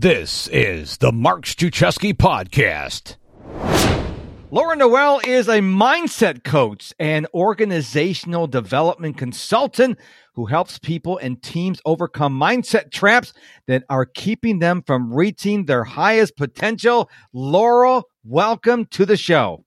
This is the Mark Struczewski Podcast. Laura Noel is a mindset coach and organizational development consultant who helps people and teams overcome mindset traps that are keeping them from reaching their highest potential. Laura, welcome to the show.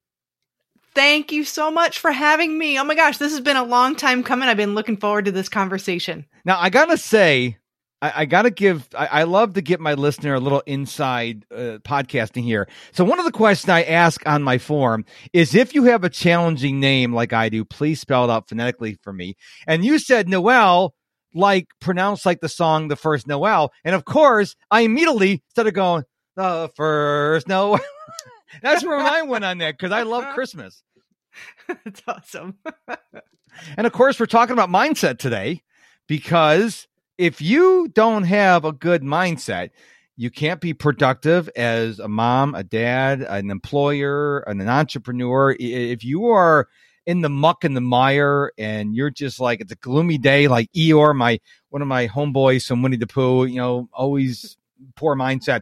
Thank you so much for having me. Oh my gosh, this has been a long time coming. I've been looking forward to this conversation. Now, I got to say, I, I got to give, I, I, love to get my listener a little inside uh, podcasting here. So, one of the questions I ask on my form is if you have a challenging name like I do, please spell it out phonetically for me. And you said Noel, like pronounced like the song The First Noel. And of course, I immediately started going, The First Noel. That's where mine went on that because I love Christmas. That's awesome. and of course, we're talking about mindset today because if you don't have a good mindset, you can't be productive as a mom, a dad, an employer, an entrepreneur. If you are in the muck and the mire and you're just like it's a gloomy day, like Eeyore, my one of my homeboys from Winnie the Pooh, you know, always poor mindset.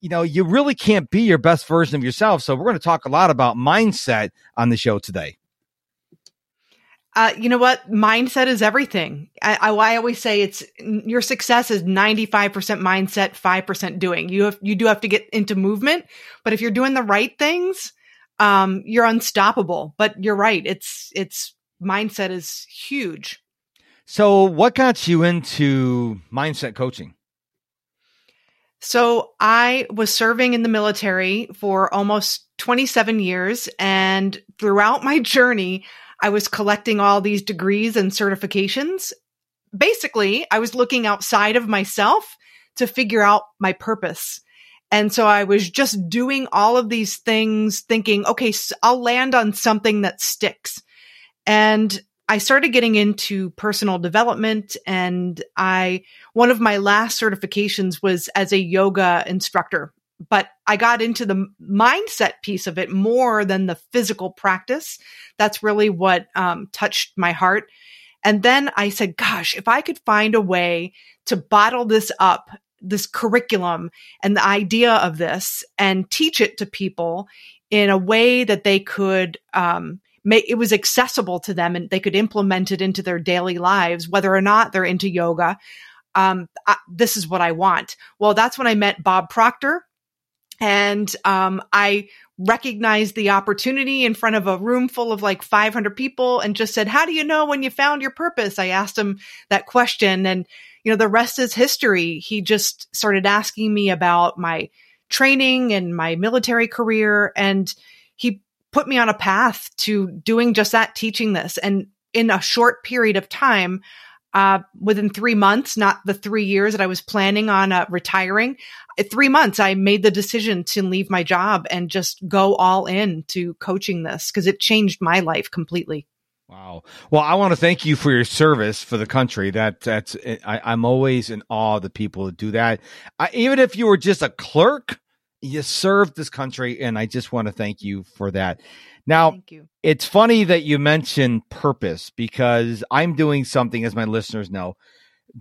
You know, you really can't be your best version of yourself. So we're going to talk a lot about mindset on the show today. Uh, you know what? Mindset is everything. I, I, I, always say it's your success is 95% mindset, 5% doing. You have, you do have to get into movement, but if you're doing the right things, um, you're unstoppable. But you're right. It's, it's mindset is huge. So what got you into mindset coaching? So I was serving in the military for almost 27 years. And throughout my journey, I was collecting all these degrees and certifications. Basically, I was looking outside of myself to figure out my purpose. And so I was just doing all of these things thinking, okay, I'll land on something that sticks. And I started getting into personal development and I, one of my last certifications was as a yoga instructor but I got into the mindset piece of it more than the physical practice. That's really what um, touched my heart. And then I said, gosh, if I could find a way to bottle this up, this curriculum and the idea of this and teach it to people in a way that they could, um, make it was accessible to them and they could implement it into their daily lives, whether or not they're into yoga. Um, I, this is what I want. Well, that's when I met Bob Proctor and um, I recognized the opportunity in front of a room full of like 500 people and just said, How do you know when you found your purpose? I asked him that question. And, you know, the rest is history. He just started asking me about my training and my military career. And he put me on a path to doing just that, teaching this. And in a short period of time, uh, within three months, not the three years that I was planning on uh, retiring. At three months, I made the decision to leave my job and just go all in to coaching this because it changed my life completely. Wow. Well, I want to thank you for your service for the country. That that's I, am always in awe of the people who do that. I, even if you were just a clerk, you served this country, and I just want to thank you for that. Now, it's funny that you mentioned purpose because I'm doing something, as my listeners know,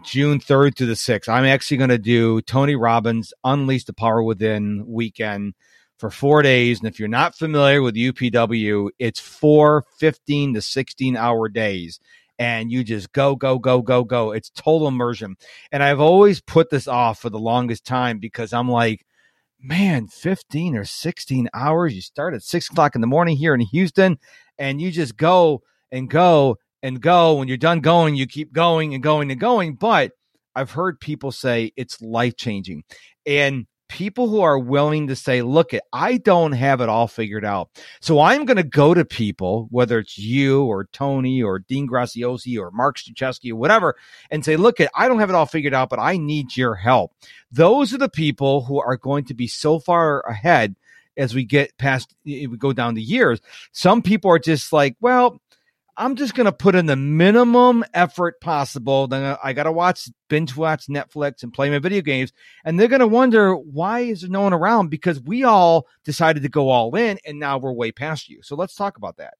June 3rd to the 6th. I'm actually going to do Tony Robbins Unleash the Power Within weekend for four days. And if you're not familiar with UPW, it's four 15 to 16 hour days. And you just go, go, go, go, go. It's total immersion. And I've always put this off for the longest time because I'm like, man, 15 or 16 hours. You start at six o'clock in the morning here in Houston and you just go and go and go. When you're done going, you keep going and going and going. But I've heard people say it's life changing. And people who are willing to say, look, it, I don't have it all figured out. So I'm going to go to people, whether it's you or Tony or Dean Graziosi or Mark Struczewski or whatever, and say, look, I don't have it all figured out, but I need your help. Those are the people who are going to be so far ahead as we get past, we go down the years. Some people are just like, well, I'm just going to put in the minimum effort possible. Then I got to watch, binge watch Netflix and play my video games. And they're going to wonder, why is there no one around? Because we all decided to go all in and now we're way past you. So let's talk about that.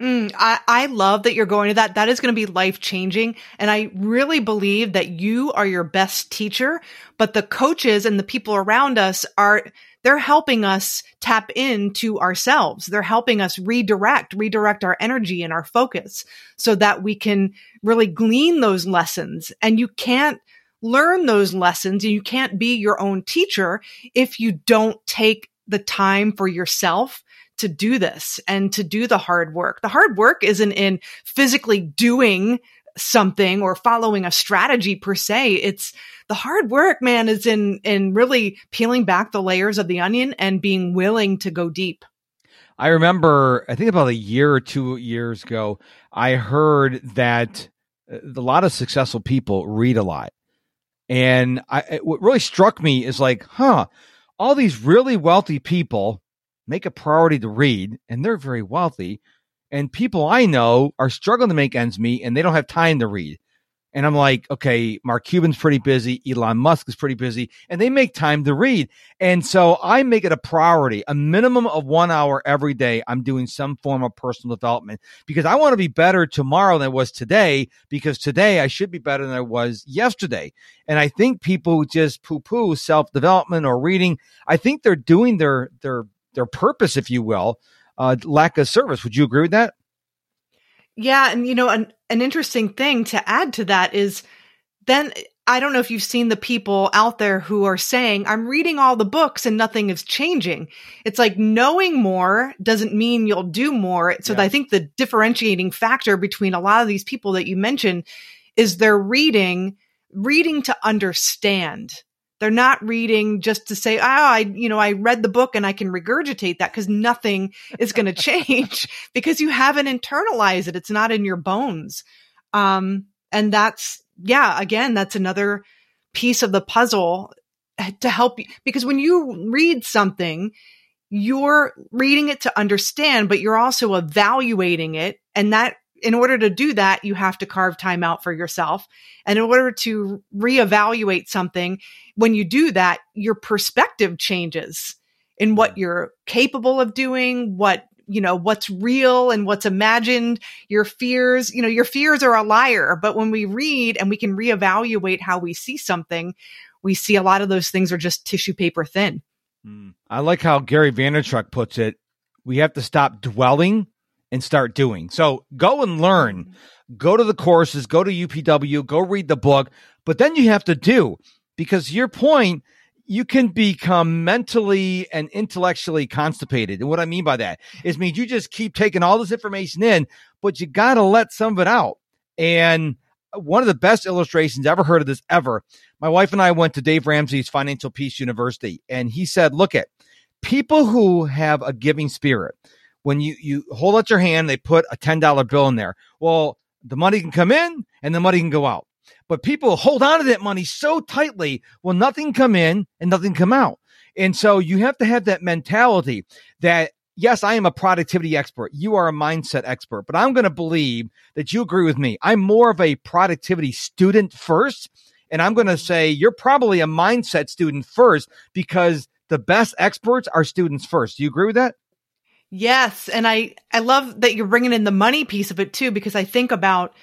Mm, I, I love that you're going to that. That is going to be life changing. And I really believe that you are your best teacher, but the coaches and the people around us are, they're helping us tap into ourselves. They're helping us redirect, redirect our energy and our focus so that we can really glean those lessons. And you can't learn those lessons and you can't be your own teacher if you don't take the time for yourself to do this and to do the hard work. The hard work isn't in physically doing something or following a strategy per se. It's the hard work, man, is in, in really peeling back the layers of the onion and being willing to go deep. I remember, I think about a year or two years ago, I heard that uh, a lot of successful people read a lot. And I, what really struck me is like, huh, all these really wealthy people make a priority to read, and they're very wealthy. And people I know are struggling to make ends meet, and they don't have time to read. And I'm like, okay, Mark Cuban's pretty busy. Elon Musk is pretty busy and they make time to read. And so I make it a priority, a minimum of one hour every day. I'm doing some form of personal development because I want to be better tomorrow than I was today because today I should be better than I was yesterday. And I think people just poo poo self development or reading. I think they're doing their, their, their purpose, if you will, uh, lack of service. Would you agree with that? Yeah, and you know, an an interesting thing to add to that is then I don't know if you've seen the people out there who are saying, I'm reading all the books and nothing is changing. It's like knowing more doesn't mean you'll do more. So yeah. I think the differentiating factor between a lot of these people that you mentioned is they're reading, reading to understand. They're not reading just to say, oh, I, you know, I read the book and I can regurgitate that because nothing is going to change because you haven't internalized it. It's not in your bones. Um, and that's, yeah, again, that's another piece of the puzzle to help you because when you read something, you're reading it to understand, but you're also evaluating it. And that in order to do that, you have to carve time out for yourself. And in order to reevaluate something, when you do that, your perspective changes in what you're capable of doing, what you know, what's real and what's imagined, your fears, you know, your fears are a liar. But when we read and we can reevaluate how we see something, we see a lot of those things are just tissue paper thin. Hmm. I like how Gary Vaynerchuk puts it. We have to stop dwelling and start doing. So go and learn. Mm-hmm. Go to the courses, go to UPW, go read the book, but then you have to do because your point, you can become mentally and intellectually constipated. And what I mean by that is means you just keep taking all this information in, but you got to let some of it out. And one of the best illustrations ever heard of this ever. My wife and I went to Dave Ramsey's Financial Peace University, and he said, "Look at people who have a giving spirit, when you, you hold out your hand, they put a $10 bill in there. Well, the money can come in and the money can go out. But people hold on to that money so tightly, well, nothing come in and nothing come out. And so you have to have that mentality that yes, I am a productivity expert. You are a mindset expert, but I'm going to believe that you agree with me. I'm more of a productivity student first. And I'm going to say you're probably a mindset student first because the best experts are students first. Do you agree with that? Yes. And I, I love that you're bringing in the money piece of it too, because I think about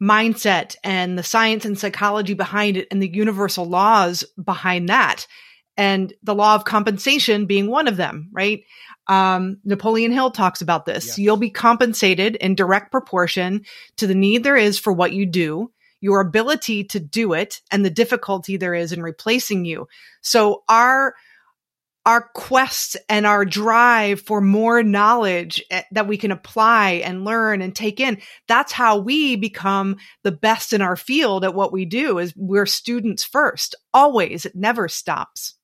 mindset and the science and psychology behind it and the universal laws behind that. And the law of compensation being one of them, right? Um, Napoleon Hill talks about this. Yes. You'll be compensated in direct proportion to the need there is for what you do, your ability to do it, and the difficulty there is in replacing you. So our our quest and our drive for more knowledge eh, that we can apply and learn and take in. That's how we become the best in our field at what we do is we're students first always. It never stops.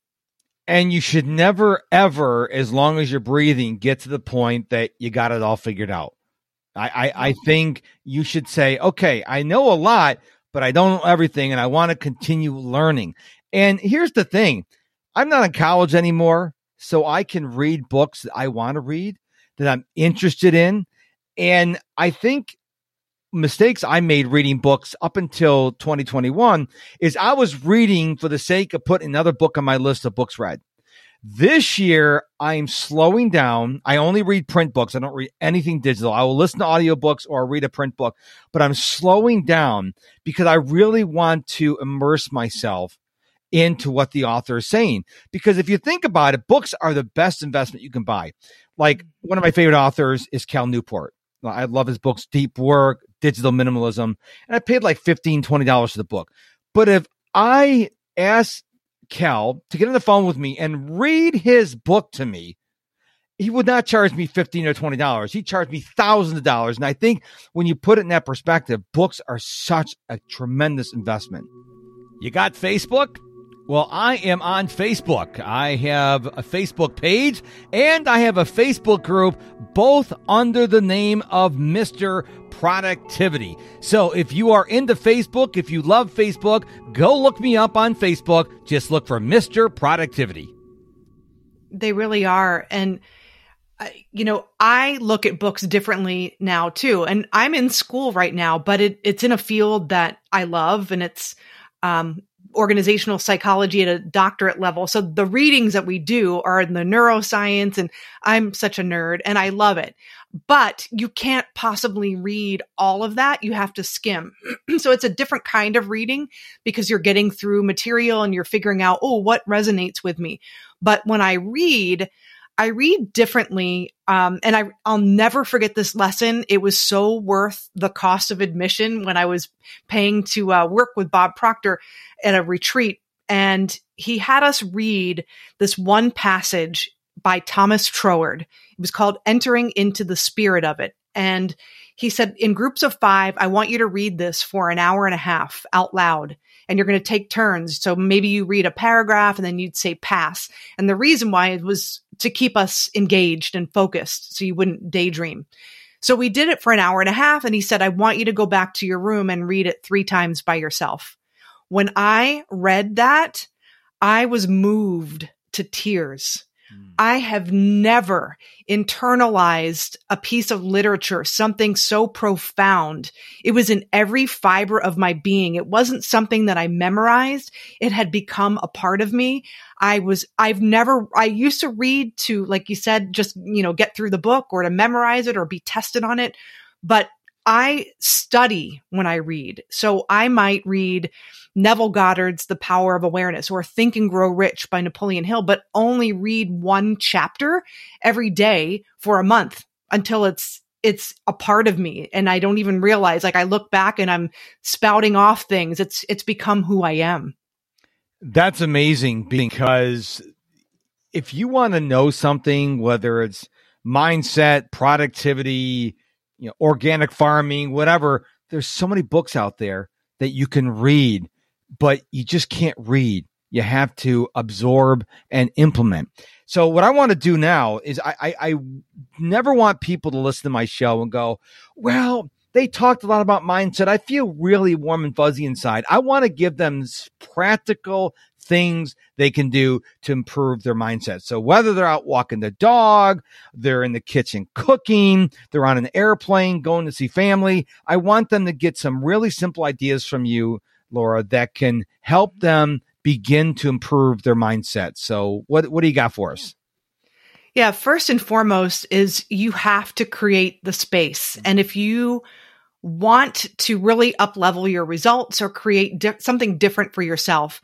And you should never ever as long as you're breathing get to the point that you got it all figured out. I i, I think you should say okay i know a lot but i don't know everything and i want to continue learning. And here's the thing I'm not in college anymore, so I can read books that I want to read, that I'm interested in. And I think mistakes I made reading books up until 2021 is I was reading for the sake of putting another book on my list of books read. This year, I'm slowing down. I only read print books. I don't read anything digital. I will listen to audiobooks or read a print book, but I'm slowing down because I really want to immerse myself into what the author is saying. Because if you think about it, books are the best investment you can buy. Like one of my favorite authors is Cal Newport. I love his books, Deep Work, Digital Minimalism, and I paid like $15, $20 for the book. But if I ask Cal to get on the phone with me and read his book to me, he would not charge me 15 or 20 dollars he charged me thousands of dollars and i think when you put it in that perspective books are such a tremendous investment you got facebook well, I am on Facebook. I have a Facebook page and I have a Facebook group, both under the name of Mr. Productivity. So if you are into Facebook, if you love Facebook, go look me up on Facebook. Just look for Mr. Productivity. They really are. And, uh, you know, I look at books differently now too. And I'm in school right now, but it, it's in a field that I love and it's, um, organizational psychology at a doctorate level. So the readings that we do are in the neuroscience and I'm such a nerd and I love it. But you can't possibly read all of that. You have to skim. so it's a different kind of reading because you're getting through material and you're figuring out, oh, what resonates with me. But when I read, I read differently. Um, and I, I'll never forget this lesson. It was so worth the cost of admission when I was paying to uh, work with Bob Proctor at a retreat. And he had us read this one passage by Thomas Troward. It was called Entering into the Spirit of It. And he said, in groups of five, I want you to read this for an hour and a half out loud and you're going to take turns. So maybe you read a paragraph and then you'd say pass. And the reason why it was to keep us engaged and focused so you wouldn't daydream. So we did it for an hour and a half. And he said, I want you to go back to your room and read it three times by yourself. When I read that, I was moved to tears. Mm. I have never internalized a piece of literature, something so profound. It was in every fiber of my being. It wasn't something that I memorized. It had become a part of me. I was, I've never, I used to read to, like you said, just, you know, get through the book or to memorize it or be tested on it. But I study when I read. So I might read Neville Goddard's The Power of Awareness or Think and Grow Rich by Napoleon Hill, but only read one chapter every day for a month until it's it's a part of me and I don't even realize like I look back and I'm spouting off things. It's it's become who I am. That's amazing because if you want to know something whether it's mindset, productivity, you know, organic farming, whatever. There's so many books out there that you can read, but you just can't read. You have to absorb and implement. So what I want to do now is I, I, I never want people to listen to my show and go, well, they talked a lot about mindset. I feel really warm and fuzzy inside. I want to give them practical things they can do to improve their mindset. So whether they're out walking the dog, they're in the kitchen cooking, they're on an airplane going to see family, I want them to get some really simple ideas from you, Laura, that can help them begin to improve their mindset. So what what do you got for us? Yeah, first and foremost is you have to create the space. Mm-hmm. And if you want to really up level your results or create di- something different for yourself,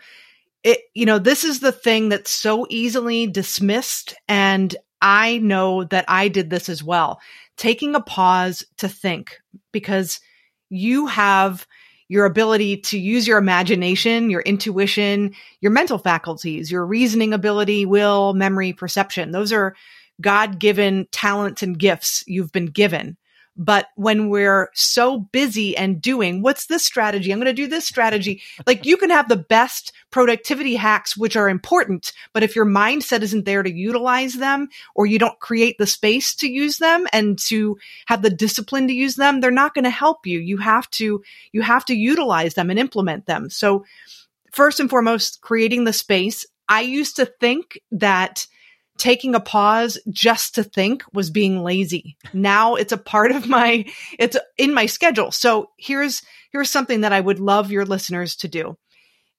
it, you know, this is the thing that's so easily dismissed. And I know that I did this as well. Taking a pause to think because you have your ability to use your imagination, your intuition, your mental faculties, your reasoning ability, will, memory, perception. Those are God given talents and gifts you've been given. But when we're so busy and doing, what's this strategy? I'm going to do this strategy. Like you can have the best productivity hacks, which are important, but if your mindset isn't there to utilize them or you don't create the space to use them and to have the discipline to use them, they're not going to help you. You have to, you have to utilize them and implement them. So first and foremost, creating the space. I used to think that taking a pause just to think was being lazy. Now it's a part of my, it's in my schedule. So here's, here's something that I would love your listeners to do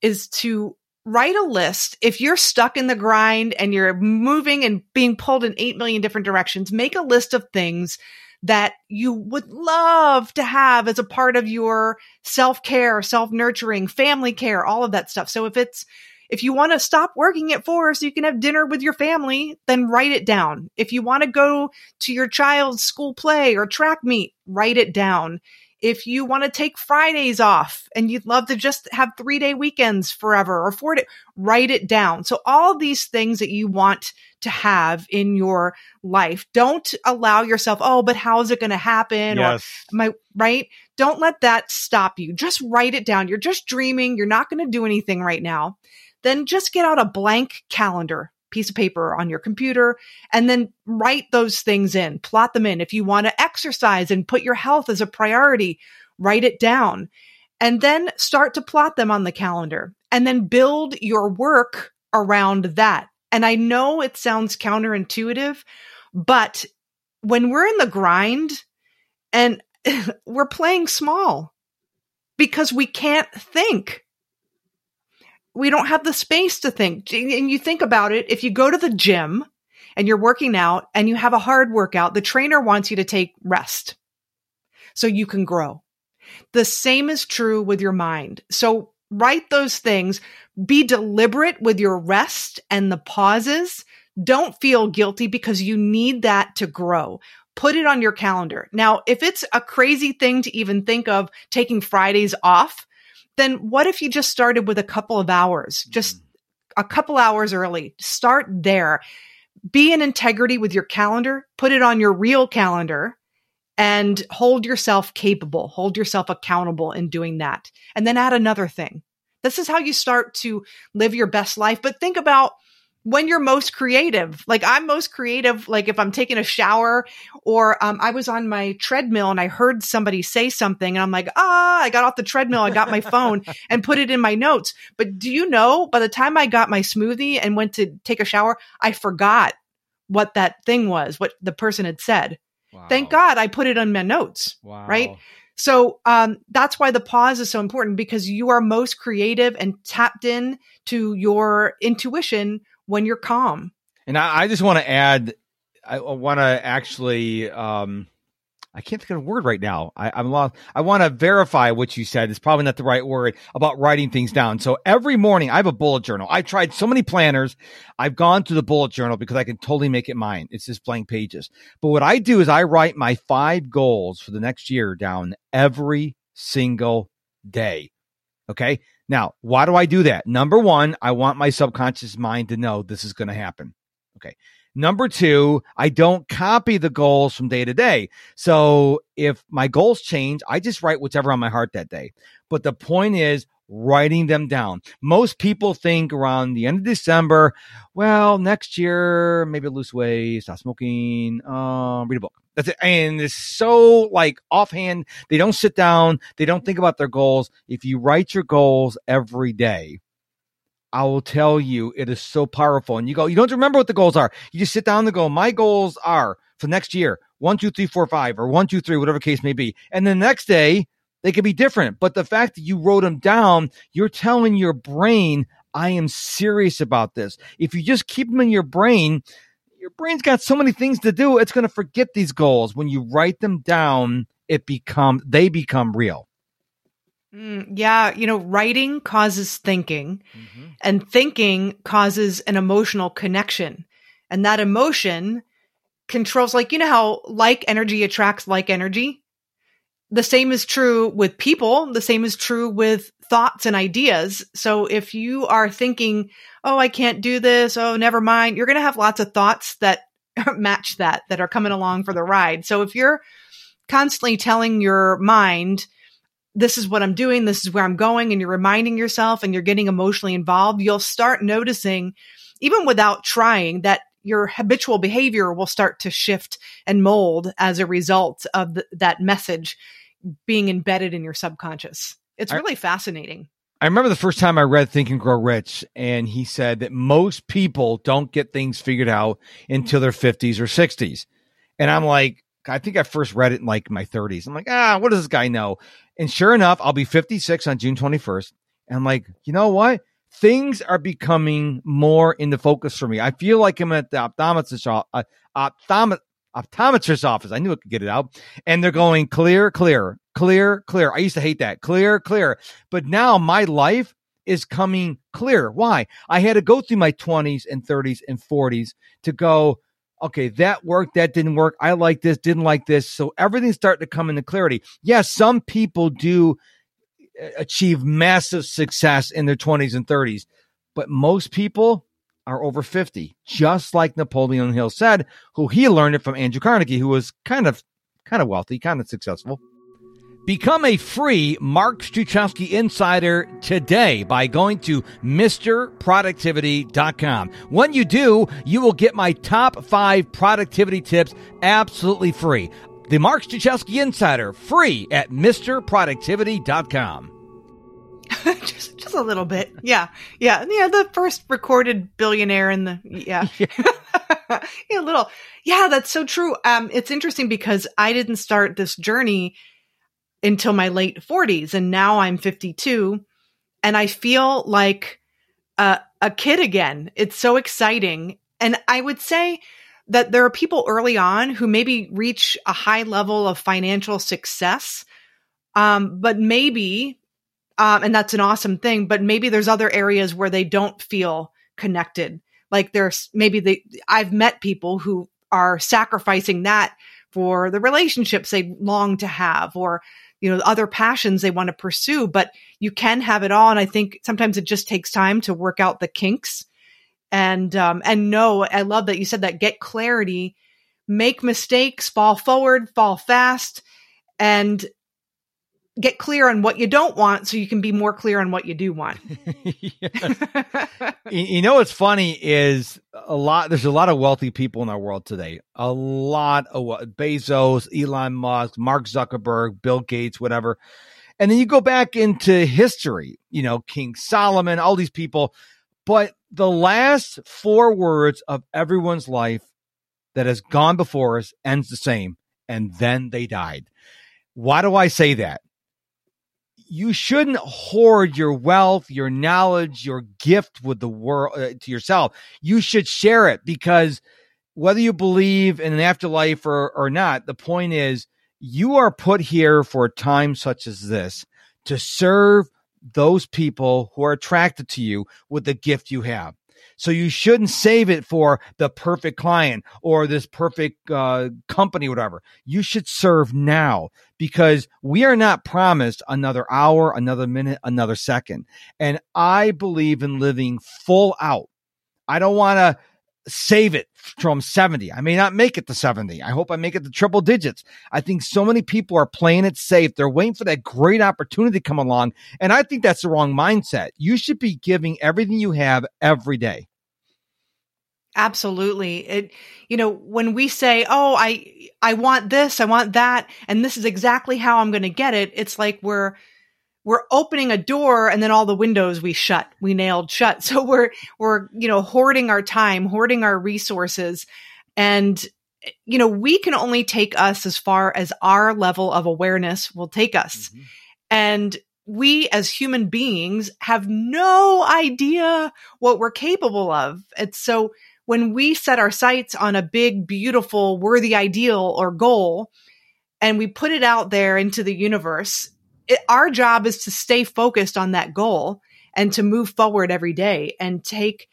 is to write a list. If you're stuck in the grind and you're moving and being pulled in 8 million different directions, make a list of things that you would love to have as a part of your self care, self nurturing, family care, all of that stuff. So if it's, if you want to stop working at four so you can have dinner with your family, then write it down. If you want to go to your child's school play or track meet, write it down. If you want to take Fridays off and you'd love to just have three day weekends forever or four day, write it down. So all these things that you want to have in your life, don't allow yourself, oh, but how's it going to happen? Yes. Or my, right? Don't let that stop you. Just write it down. You're just dreaming. You're not going to do anything right now. Then just get out a blank calendar piece of paper on your computer and then write those things in, plot them in. If you want to exercise and put your health as a priority, write it down and then start to plot them on the calendar and then build your work around that. And I know it sounds counterintuitive, but when we're in the grind and we're playing small because we can't think we don't have the space to think. And you think about it, if you go to the gym and you're working out and you have a hard workout, the trainer wants you to take rest so you can grow. The same is true with your mind. So write those things, be deliberate with your rest and the pauses. Don't feel guilty because you need that to grow. Put it on your calendar. Now, if it's a crazy thing to even think of taking Fridays off, then what if you just started with a couple of hours, just mm-hmm. a couple hours early? Start there. Be in integrity with your calendar, put it on your real calendar and hold yourself capable, hold yourself accountable in doing that. And then add another thing. This is how you start to live your best life. But think about when you're most creative. Like I'm most creative, like if I'm taking a shower or um, I was on my treadmill and I heard somebody say something and I'm like, ah, I got off the treadmill, I got my phone and put it in my notes. But do you know, by the time I got my smoothie and went to take a shower, I forgot what that thing was, what the person had said. Wow. Thank God I put it on my notes. Wow. Right. So um, that's why the pause is so important because you are most creative and tapped in to your intuition when you're calm. And I, I just want to add, I want to actually, um, I can't think of a word right now. I, I'm lost. I want to verify what you said. It's probably not the right word about writing things down. So every morning I have a bullet journal. I've tried so many planners. I've gone to the bullet journal because I can totally make it mine. It's just blank pages. But what I do is I write my five goals for the next year down every single day. Okay. Now, why do I do that? Number one, I want my subconscious mind to know this is going to happen. Okay. Number two, I don't copy the goals from day to day. So if my goals change, I just write whatever on my heart that day. But the point is writing them down. Most people think around the end of December, well, next year, maybe lose weight, stop smoking, uh, read a book. That's it. And it's so like offhand. They don't sit down. They don't think about their goals. If you write your goals every day, I will tell you it is so powerful. And you go, you don't remember what the goals are. You just sit down and go, my goals are for next year, one, two, three, four, five, or one, two, three, whatever case may be. And the next day, they could be different. But the fact that you wrote them down, you're telling your brain, I am serious about this. If you just keep them in your brain, your brain's got so many things to do, it's going to forget these goals. When you write them down, it become they become real. Mm, yeah, you know, writing causes thinking, mm-hmm. and thinking causes an emotional connection. And that emotion controls, like, you know how like energy attracts like energy? The same is true with people. The same is true with thoughts and ideas. So if you are thinking, oh, I can't do this. Oh, never mind. You're going to have lots of thoughts that match that, that are coming along for the ride. So if you're constantly telling your mind, this is what I'm doing, this is where I'm going, and you're reminding yourself and you're getting emotionally involved, you'll start noticing, even without trying, that your habitual behavior will start to shift and mold as a result of th- that message being embedded in your subconscious. It's really I, fascinating. I remember the first time I read Think and Grow Rich, and he said that most people don't get things figured out until their 50s or 60s. And I'm like, I think I first read it in like my 30s. I'm like, ah, what does this guy know? And sure enough, I'll be 56 on June 21st. And I'm like, you know what? Things are becoming more in the focus for me. I feel like I'm at the optometrist, uh, optomet- optometrist's office. I knew I could get it out. And they're going clear, clear, clear, clear. I used to hate that. Clear, clear. But now my life is coming clear. Why? I had to go through my 20s and 30s and 40s to go, okay, that worked, that didn't work. I like this, didn't like this. So everything's starting to come into clarity. Yes, some people do achieve massive success in their 20s and 30s, but most people are over 50, just like Napoleon Hill said, who he learned it from Andrew Carnegie, who was kind of kind of wealthy, kind of successful. Become a free Mark Struczewski insider today by going to MrProductivity.com. When you do, you will get my top five productivity tips absolutely free. The Mark Struczewski Insider, free at MrProductivity.com. just just a little bit. Yeah. Yeah. Yeah. The first recorded billionaire in the yeah. yeah, a little. Yeah, that's so true. Um, it's interesting because I didn't start this journey until my late 40s and now I'm 52 and I feel like a, a kid again. It's so exciting. And I would say that there are people early on who maybe reach a high level of financial success, um, but maybe um, and that's an awesome thing. But maybe there's other areas where they don't feel connected. Like there's maybe they, I've met people who are sacrificing that for the relationships they long to have or, you know, other passions they want to pursue, but you can have it all. And I think sometimes it just takes time to work out the kinks and, um, and no, I love that you said that get clarity, make mistakes, fall forward, fall fast, and get clear on what you don't want so you can be more clear on what you do want. you know what's funny is a lot there's a lot of wealthy people in our world today. A lot of Bezos, Elon Musk, Mark Zuckerberg, Bill Gates, whatever. And then you go back into history, you know, King Solomon, all these people, but the last four words of everyone's life that has gone before us ends the same and then they died. Why do I say that? you shouldn't hoard your wealth, your knowledge, your gift with the world uh, to yourself. You should share it because whether you believe in an afterlife or, or not, the point is you are put here for a time such as this to serve those people who are attracted to you with the gift you have. So you shouldn't save it for the perfect client or this perfect uh, company, whatever. You should serve now because we are not promised another hour, another minute, another second. And I believe in living full out. I don't want to save it from 70. I may not make it to 70. I hope I make it to triple digits. I think so many people are playing it safe. They're waiting for that great opportunity to come along. And I think that's the wrong mindset. You should be giving everything you have every day. Absolutely. It, you know, when we say, Oh, I, I want this, I want that, and this is exactly how I'm going to get it. It's like we're, we're opening a door and then all the windows we shut, we nailed shut. So we're, we're, you know, hoarding our time, hoarding our resources. And, you know, we can only take us as far as our level of awareness will take us. Mm-hmm. And we as human beings have no idea what we're capable of. It's so when we set our sights on a big, beautiful, worthy ideal or goal, and we put it out there into the universe, it, our job is to stay focused on that goal and to move forward every day and take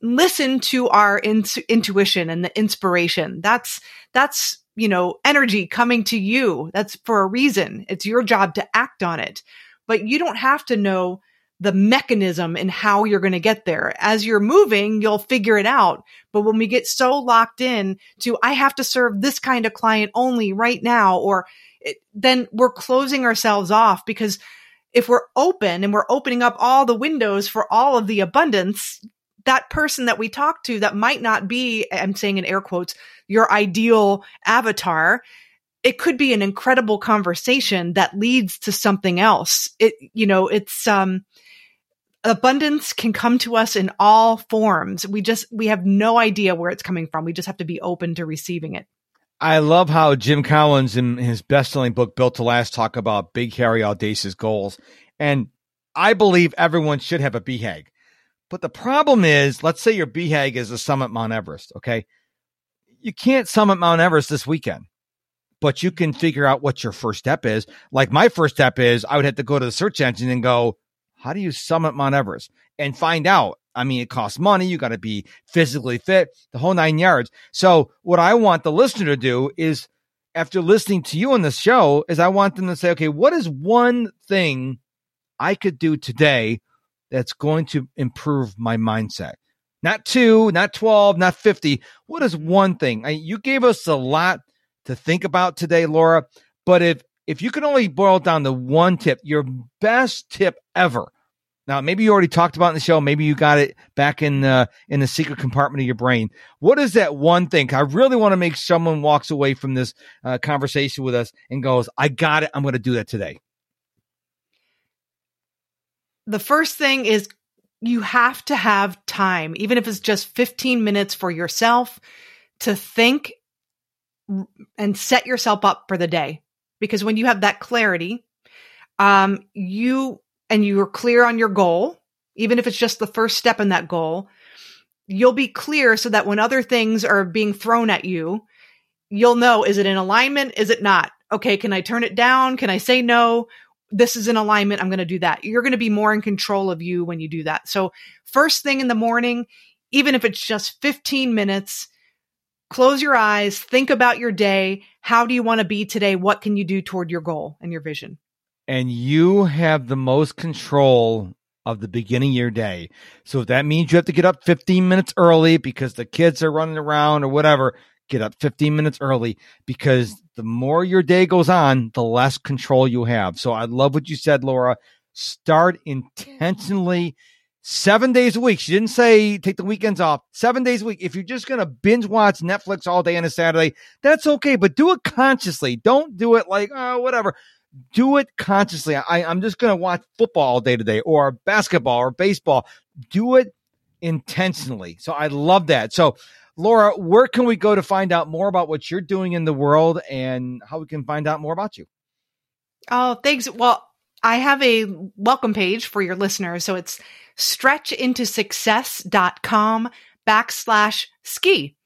listen to our in- intuition and the inspiration. That's that's you know energy coming to you. That's for a reason. It's your job to act on it. But you don't have to know the mechanism and how you're going to get there. As you're moving, you'll figure it out. But when we get so locked in to, I have to serve this kind of client only right now, or it, then we're closing ourselves off because if we're open and we're opening up all the windows for all of the abundance, that person that we talk to that might not be, I'm saying in air quotes, your ideal avatar, it could be an incredible conversation that leads to something else. It, you know, it's, um, abundance can come to us in all forms. We just, we have no idea where it's coming from. We just have to be open to receiving it. I love how Jim Collins in his best-selling book Built to Last talk about big, hairy, audacious goals. And I believe everyone should have a BHAG. But the problem is, let's say your BHAG is a summit Mount Everest, okay? You can't summit Mount Everest this weekend, but you can figure out what your first step is. Like my first step is I would have to go to the search engine and go, how do you summit Mount Everest? And find out. I mean, it costs money. You got to be physically fit, the whole nine yards. So what I want the listener to do is after listening to you on this show is I want them to say, okay, what is one thing I could do today that's going to improve my mindset? Not two, not 12, not 50. What is one thing? I, you gave us a lot to think about today, Laura, but if if you can only boil down to one tip, your best tip ever. Now, maybe you already talked about in the show. Maybe you got it back in the in the secret compartment of your brain. What is that one thing? I really want to make someone walks away from this uh, conversation with us and goes, "I got it. I'm going to do that today." The first thing is you have to have time, even if it's just 15 minutes for yourself to think and set yourself up for the day because when you have that clarity, um, you and you're clear on your goal, even if it's just the first step in that goal, you'll be clear so that when other things are being thrown at you, you'll know is it in alignment? Is it not? Okay, can I turn it down? Can I say no? This is in alignment. I'm going to do that. You're going to be more in control of you when you do that. So, first thing in the morning, even if it's just 15 minutes, close your eyes, think about your day. How do you want to be today? What can you do toward your goal and your vision? And you have the most control of the beginning of your day. So if that means you have to get up 15 minutes early because the kids are running around or whatever, get up 15 minutes early because the more your day goes on, the less control you have. So I love what you said, Laura. Start intentionally seven days a week. She didn't say take the weekends off. Seven days a week. If you're just going to binge watch Netflix all day on a Saturday, that's okay, but do it consciously. Don't do it like, oh, whatever. Do it consciously. I, I'm just going to watch football all day today or basketball or baseball. Do it intentionally. So I love that. So, Laura, where can we go to find out more about what you're doing in the world and how we can find out more about you? Oh, thanks. Well, I have a welcome page for your listeners. So it's stretchintosuccess.com backslash ski.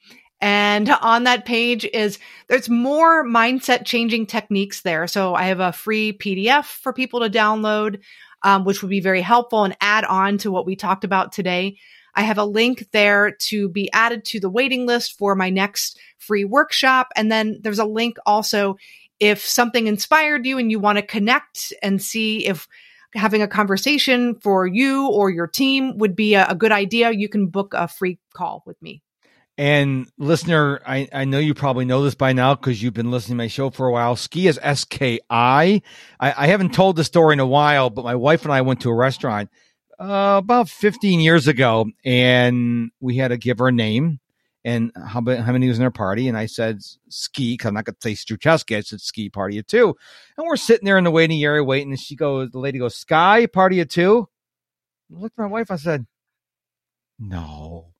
And on that page is there's more mindset changing techniques there. So I have a free PDF for people to download, um, which would be very helpful and add on to what we talked about today. I have a link there to be added to the waiting list for my next free workshop. And then there's a link also if something inspired you and you want to connect and see if having a conversation for you or your team would be a, a good idea, you can book a free call with me. And listener, I, I know you probably know this by now because you've been listening to my show for a while. Ski is S K I. I haven't told the story in a while, but my wife and I went to a restaurant uh, about 15 years ago and we had to give her a name and how, how many was in our party? And I said ski, because I'm not going to say Struczewski. I said ski party of two. And we're sitting there in the waiting area waiting. And she goes, the lady goes, Sky party of two. I looked at my wife. I said, no,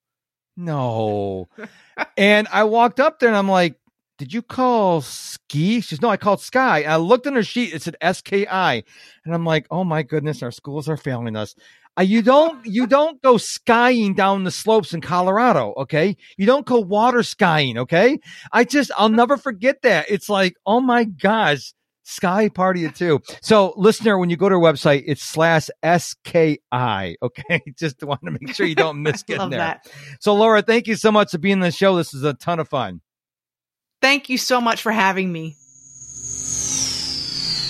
no. and I walked up there and I'm like, did you call ski? She says, no, I called sky. And I looked on her sheet. It said S K I. And I'm like, oh my goodness, our schools are failing us. Uh, you don't you don't go skiing down the slopes in Colorado, okay? You don't go water skiing, okay? I just I'll never forget that. It's like, oh my gosh, Sky Party of Two. So, listener, when you go to our website, it's slash SKI. Okay. Just want to make sure you don't miss getting there. That. So, Laura, thank you so much for being on the show. This is a ton of fun. Thank you so much for having me.